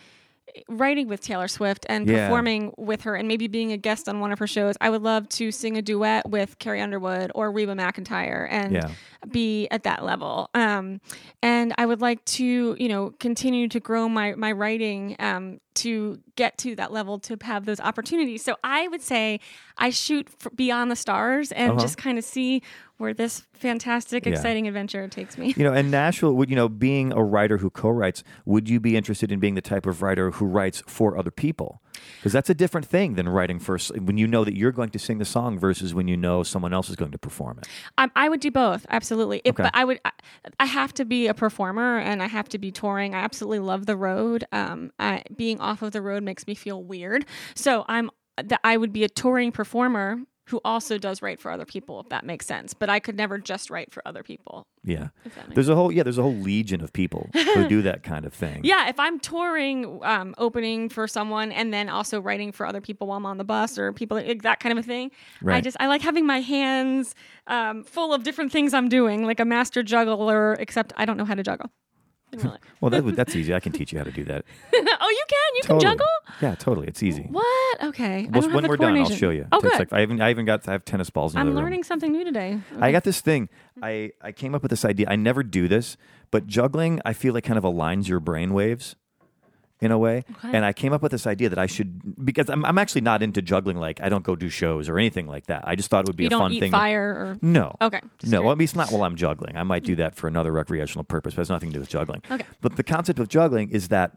B: writing with Taylor Swift and
A: Yeah.
B: performing with her and maybe being a guest on one of her shows. I would love to sing a duet with Carrie Underwood or Reba McEntire and
A: Yeah.
B: be at that level. Um, and I would like to, you know, continue to grow my my writing um, to get to that level to have those opportunities. So I would say I shoot beyond the stars and
A: Uh-huh.
B: just kind of see where this fantastic,
A: Yeah.
B: exciting adventure takes me.
A: You know, and Nashville, would you know, being a writer who co-writes, would you be interested in being the type of writer who writes for other people? Because that's a different thing than writing first when you know that you're going to sing the song versus when you know someone else is going to perform it.
B: I, I would do both, absolutely. If,
A: Okay.
B: But I would, I, I have to be a performer and I have to be touring. I absolutely love the road. Um, I, being off of the road makes me feel weird. So I'm that I would be a touring performer who also does write for other people, if that makes sense. But I could never just write for other people.
A: Yeah, there's a whole yeah, there's a whole legion of people who do that kind of thing.
B: Yeah, if I'm touring, um, opening for someone, and then also writing for other people while I'm on the bus or people like that kind of a thing.
A: Right.
B: I just I like having my hands um, full of different things I'm doing, like a master juggler. Except I don't know how to juggle. in real life.
A: Well, that, that's easy. I can teach you how to do that.
B: oh, you can. You
A: Totally.
B: can juggle.
A: Yeah, totally. It's easy.
B: What? Okay. I
A: Well, when we're done, I'll show you.
B: Oh, good.
A: like- I even I even got I have tennis balls in
B: I'm
A: other room.
B: learning something new today.
A: I got this thing. I, I came up with this idea. I never do this, but juggling, I feel like kind of aligns your brain waves in a way.
B: Okay.
A: And I came up with this idea that I should, because I'm, I'm actually not into juggling. Like, I don't go do shows or anything like that. I just thought it would be
B: You
A: a fun thing.
B: fire or
A: No.
B: Okay, just
A: No, well, at least not while I'm juggling. I might do that for another recreational purpose, but it has nothing to do with juggling.
B: Okay.
A: But the concept of juggling is that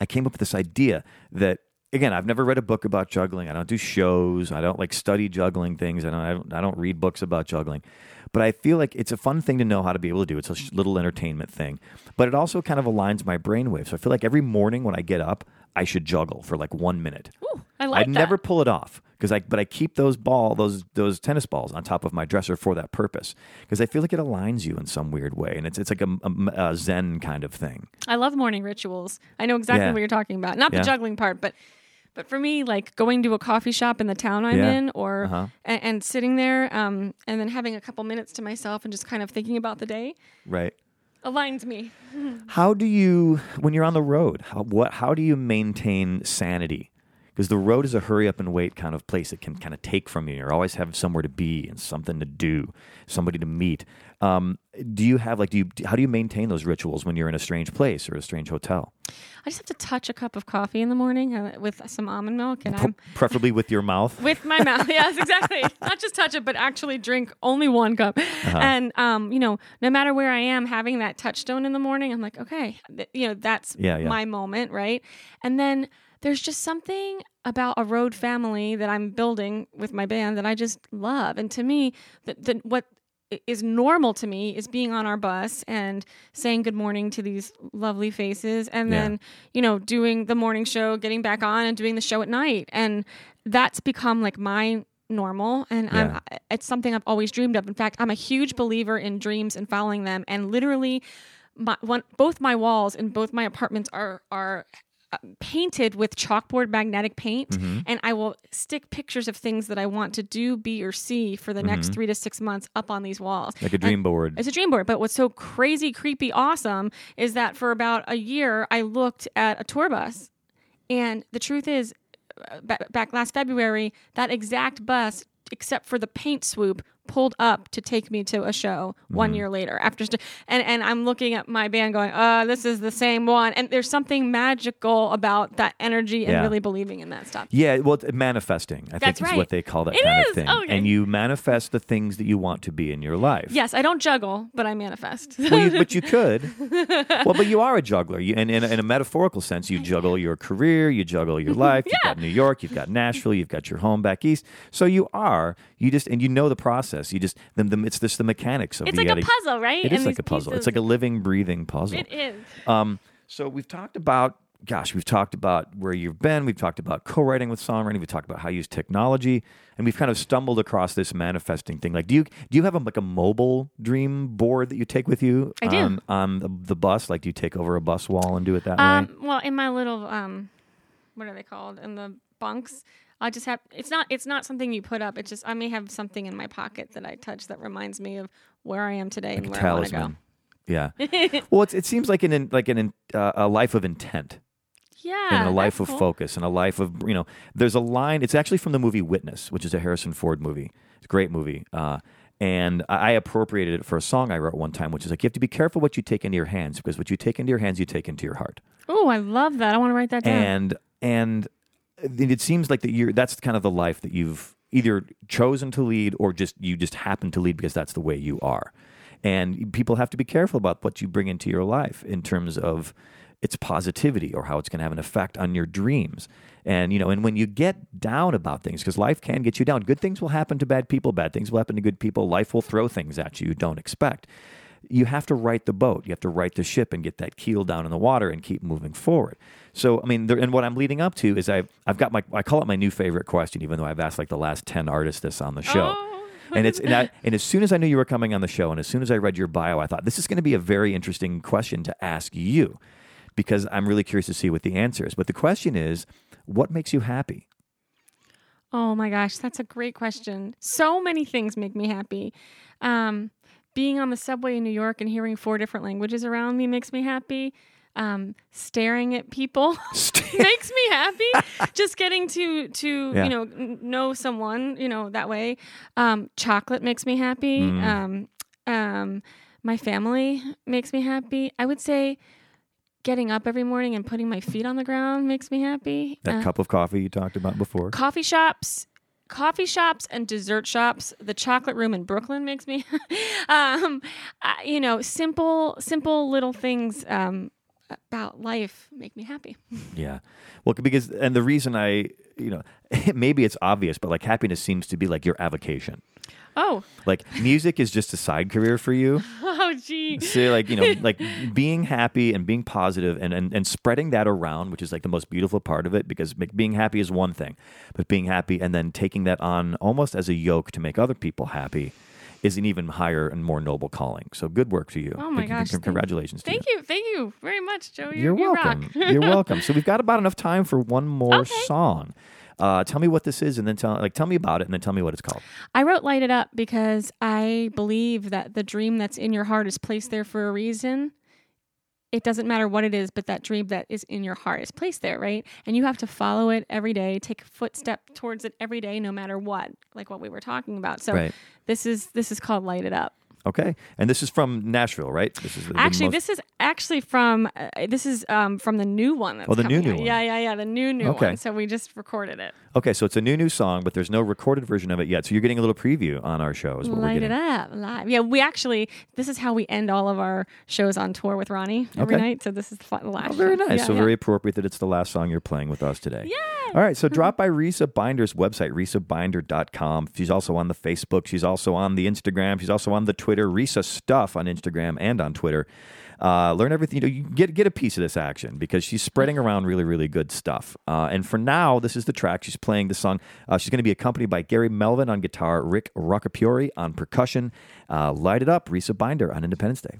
A: I came up with this idea that again, I've never read a book about juggling. I don't do shows. I don't like study juggling things. I don't. I don't, I don't read books about juggling. But I feel like it's a fun thing to know how to be able to do. It's a little entertainment thing. But it also kind of aligns my brainwave. So I feel like every morning when I get up, I should juggle for like one minute.
B: Ooh, I like
A: I'd
B: that.
A: never pull it off because I but I keep those ball those those tennis balls on top of my dresser for that purpose because I feel like it aligns you in some weird way and it's it's like a, a- a zen kind of thing.
B: I love morning rituals. I know exactly
A: Yeah.
B: what you're talking about. Not
A: Yeah.
B: the juggling part, but but for me, like going to a coffee shop in the town I'm
A: Yeah.
B: in, or
A: Uh-huh.
B: and, and sitting there, um, and then having a couple minutes to myself and just kind of thinking about the day,
A: Right.
B: aligns me.
A: How do you when you're on the road? How what how do you maintain sanity? Because the road is a hurry up and wait kind of place. It can kind of take from you. You always have somewhere to be and something to do, somebody to meet. Um, do you have like do you how do you maintain those rituals when you're in a strange place or a strange hotel?
B: I just have to touch a cup of coffee in the morning uh, with some almond milk, and
A: P-
B: I'm
A: preferably with your mouth.
B: with my mouth. yes, exactly. Not just touch it, but actually drink only one cup.
A: Uh-huh.
B: And um, you know, no matter where I am, having that touchstone in the morning, I'm like, okay, th- you know, that's
A: Yeah, yeah.
B: my moment, right? And then there's just something about a road family that I'm building with my band that I just love. And to me, the, the, what is normal to me is being on our bus and saying good morning to these lovely faces and
A: Yeah.
B: then you know doing the morning show getting back on and doing the show at night and that's become like my normal and
A: Yeah.
B: I'm, it's something I've always dreamed of. In fact, I'm a huge believer in dreams and following them and literally my one both my walls in both my apartments are are painted with chalkboard magnetic paint
A: Mm-hmm.
B: and I will stick pictures of things that I want to do, be or see for the next 3 to 6 months up on these walls.
A: Mm-hmm. Like a dream board.
B: It's a dream board. But what's so crazy, creepy, awesome is that for about a year, I looked at a tour bus. And the truth is, uh, back last February, that exact bus, except for the paint swoop, pulled up to take me to a show
A: Mm-hmm.
B: one year later after st- and and I'm looking at my band going uh this is the same one and there's something magical about that energy and
A: Yeah.
B: really believing in that stuff
A: Yeah, well, manifesting, I
B: That's
A: think is what they call that
B: It
A: kind
B: is.
A: of thing.
B: Okay.
A: And you manifest the things that you want to be in your life.
B: yes I don't juggle but I manifest
A: well, you, but you could. well, but you are a juggler. You, and in, in a metaphorical sense, you juggle your career, you juggle your life. yeah. You've got New York, you've got Nashville, you've got your home back east. So you are. You just and you know the process. You just the, the, it's just the mechanics of it.
B: it's
A: you
B: like a puzzle right
A: It is
B: And
A: like a puzzle. It's like a living, breathing puzzle.
B: it is
A: Um, so we've talked about, gosh, we've talked about where you've been. We've talked about co-writing with songwriting. We've talked about how you use technology, and we've kind of stumbled across this manifesting thing. Like, do you do you have a, like a mobile dream board that you take with you
B: I do.
A: on on the, the bus? Like, do you take over a bus wall and do it that way?
B: Um, well, in my little um, what are they called? In the bunks, I just have. It's not. It's not something you put up. It's just I may have something in my pocket that I touch that reminds me of where I am today and
A: Like a
B: where I want to go.
A: Yeah. well, it's, it seems like an in, like an in, uh, a life of intent.
B: Yeah,
A: and a life of
B: cool.
A: focus and a life of you know there's a line it's actually from the movie witness which is a harrison ford movie it's a great movie uh, and I I appropriated it for a song I wrote one time, which is like you have to be careful what you take into your hands because what you take into your hands, you take into your heart.
B: Oh, I love that. I want to write that down.
A: And and it seems like that you're that's kind of the life that you've either chosen to lead or just you just happen to lead because that's the way you are. And people have to be careful about what you bring into your life in terms of its positivity or how it's going to have an effect on your dreams. And you know, and when you get down about things, because life can get you down. Good things will happen to bad people. Bad things will happen to good people. Life will throw things at you you don't expect. You have to right the boat. You have to right the ship and get that keel down in the water and keep moving forward. So, I mean, there, and what I'm leading up to is I've I've got my I call it my new favorite question, even though I've asked like the last ten artists this on the show.
B: Oh,
A: and it's and, I, and as soon as I knew you were coming on the show, and as soon as I read your bio, I thought this is going to be a very interesting question to ask you, because I'm really curious to see what the answer is. But the question is, what makes you happy?
B: Oh my gosh, that's a great question. So many things make me happy. Um, being on the subway in New York and hearing four different languages around me makes me happy. Um, staring at people makes me happy. Just getting to to
A: Yeah.
B: you know n- know someone you know that way. Um, chocolate makes me happy.
A: Mm.
B: Um, um, my family makes me happy. I would say getting up every morning and putting my feet on the ground makes me happy.
A: That
B: Uh,
A: cup of coffee you talked about before.
B: coffee shops coffee shops and dessert shops the chocolate room in brooklyn makes me um I- you know simple simple little things um about life make me happy
A: Yeah. Well, because and the reason I, you know, maybe it's obvious, but like happiness seems to be like your avocation.
B: Oh
A: Like music is just a side career for you.
B: oh gee
A: So like, you know, like being happy and being positive and, and, and spreading that around, which is like the most beautiful part of it because being happy is one thing, but being happy and then taking that on almost as a yoke to make other people happy is an even higher and more noble calling. So good work to you.
B: Oh my gosh,
A: Congratulations to
B: thank you thank you very much joe
A: You're
B: you you
A: welcome.
B: rock.
A: You're welcome. So we've got about enough time for one more
B: Okay.
A: song. Uh, tell me what this is, and then tell like tell me about it, and then tell me what it's called.
B: I wrote Light It Up because I believe that the dream that's in your heart is placed there for a reason. It doesn't matter what it is, but that dream that is in your heart is placed there, right? And you have to follow it every day, take a footstep towards it every day, no matter what, like what we were talking about. So
A: Right.
B: this is this is called Light It Up.
A: Okay, and this is from Nashville, right? This is the, the
B: Actually,
A: most-
B: this is actually from uh, this is um, from the new one. That's
A: Oh, the new, new
B: out.
A: one.
B: Yeah, yeah, yeah, the new new
A: Okay.
B: one. So we just recorded it.
A: okay. So it's a new new song, but there's no recorded version of it yet. So you're getting a little preview on our show. Is what we're
B: Light
A: getting.
B: it up live. Yeah, we actually this is how we end all of our shows on tour with Ronnie every
A: Okay.
B: night. So this is the last.
A: Oh, very nice.
B: Yeah,
A: so
B: yeah.
A: very appropriate that it's the last song you're playing with us today.
B: Yay!
A: All right. So drop by Risa Binder's website, risabinder.com. She's also on the Facebook. She's also on the Instagram. She's also on the Twitter. Risa Stuff on Instagram and on Twitter. Uh, learn everything. You know, you get get a piece of this action because she's spreading around really, really good stuff. Uh, and for now, this is the track. She's playing the song. Uh, she's going to be accompanied by Gary Melvin on guitar, Rick Roccapiori on percussion. Uh, light it up, Risa Binder on Independence Day.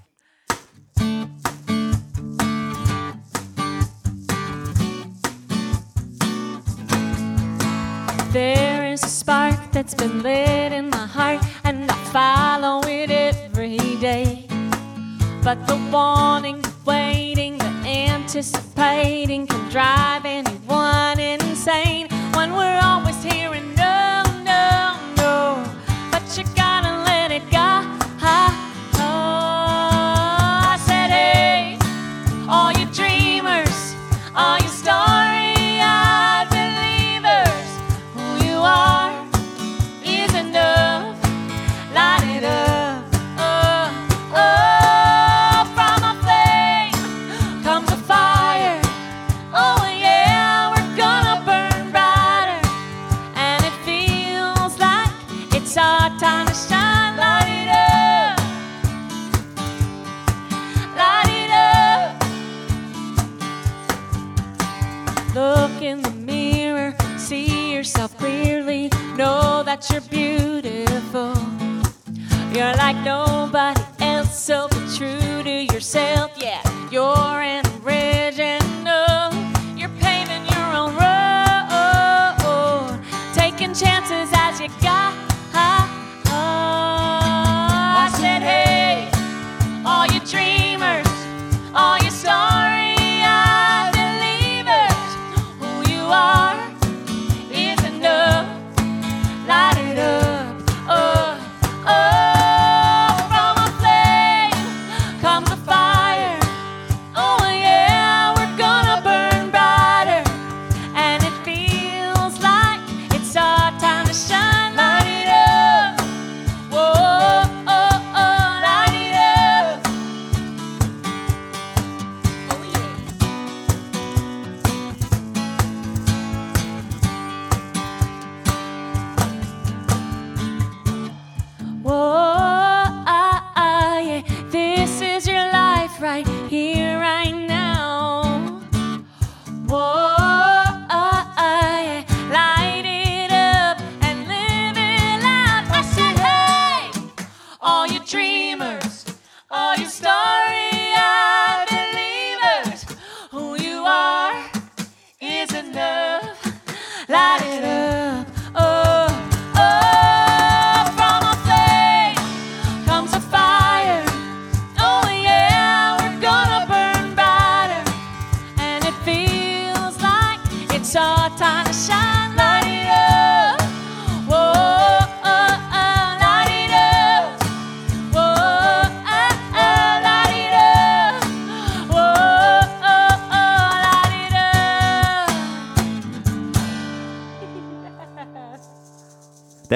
F: There spark that's been lit in my heart, and I follow it every day. But the wanting, the waiting, the anticipating can drive anyone insane when we're always hearing
B: You're like nobody else, so be true to yourself. Yeah, you're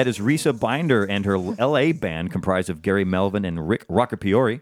A: That is Risa Binder and her LA band comprised of Gary Melvin and Rick Roccapiori.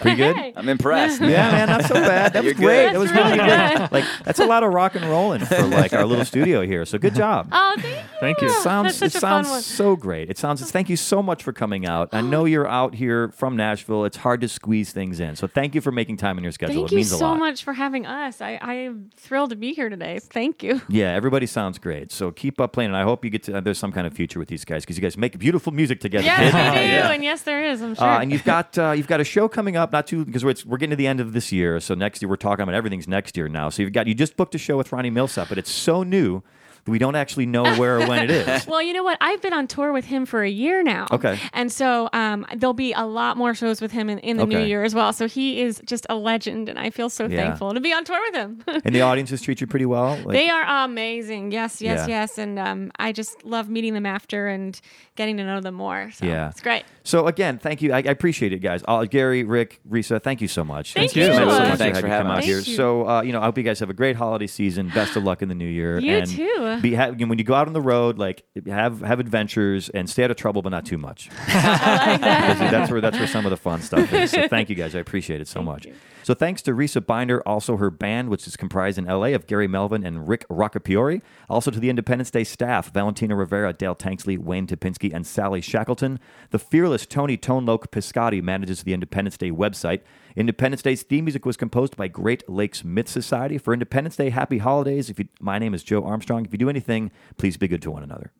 A: Pretty good?
C: Hey.
D: I'm impressed.
A: Yeah, man, not so bad. That was
D: You're
A: great. That was really
C: really
A: good. Like that's a lot of rock and rolling for like our little studio here. So good job.
C: Oh, thank you.
G: Thank you.
A: sounds it
C: a fun
A: sounds so great. It sounds thank you so much for coming out. I know you're out here from Nashville. It's hard to squeeze things in. So thank you for making time in your schedule.
C: Thank
A: it
C: you
A: means a
C: so
A: lot.
C: much for having us. I, I am thrilled to be here today. Thank you.
A: Yeah, everybody sounds great. So keep up playing. And I hope you get to uh, there's some kind of future with these guys because you guys make beautiful music together.
C: Yes, we do,
A: Yeah.
C: and yes, there is. I'm sure.
A: Uh, and you've got uh, you've got a show coming up, not too because we're, we're getting to the end of this year. So next year we're talking about everything's next year now. So you've got you just booked a show with Ronnie Milsap, but it's so new we don't actually know where or when it is.
C: Well, you know what? I've been on tour with him for a year now.
A: Okay.
C: And so um, there'll be a lot more shows with him in, in the new year as well. So he is just a legend, and I feel so
A: Yeah.
C: thankful to be on tour with him.
A: And the audiences treat you pretty well. Like,
C: they are amazing. Yes, yes,
A: Yeah.
C: yes. And um, I just love meeting them after and getting to know them more. So
A: Yeah.
C: it's great.
A: so again, thank you. I, I appreciate it, guys. Uh, Gary, Rick, Risa, thank you so much.
C: Thank
A: so
C: you.
A: much
D: Thanks for
A: come
D: having
A: out
D: us.
A: here.
C: Thank you.
A: So uh, you know, I hope you guys have a great holiday season. Best of luck in the new year.
C: You
A: and
C: too.
A: Be ha- when you go out on the road, like have have adventures and stay out of trouble, but not too much.
C: Like that.
A: Because that's where that's where some of the fun stuff is. So thank you guys. I appreciate it so much. So thanks to Risa Binder, also her band, which is comprised in LA of Gary Melvin and Rick Roccapiori. Also to the Independence Day staff, Valentina Rivera, Dale Tanksley, Wayne Topinski, and Sally Shackleton. The fearless Tony Tone Loc Piscotti manages the Independence Day website. Independence Day's theme music was composed by Great Lakes Myth Society. For Independence Day, happy holidays. If you, my name is Joe Armstrong. If you do anything, please be good to one another.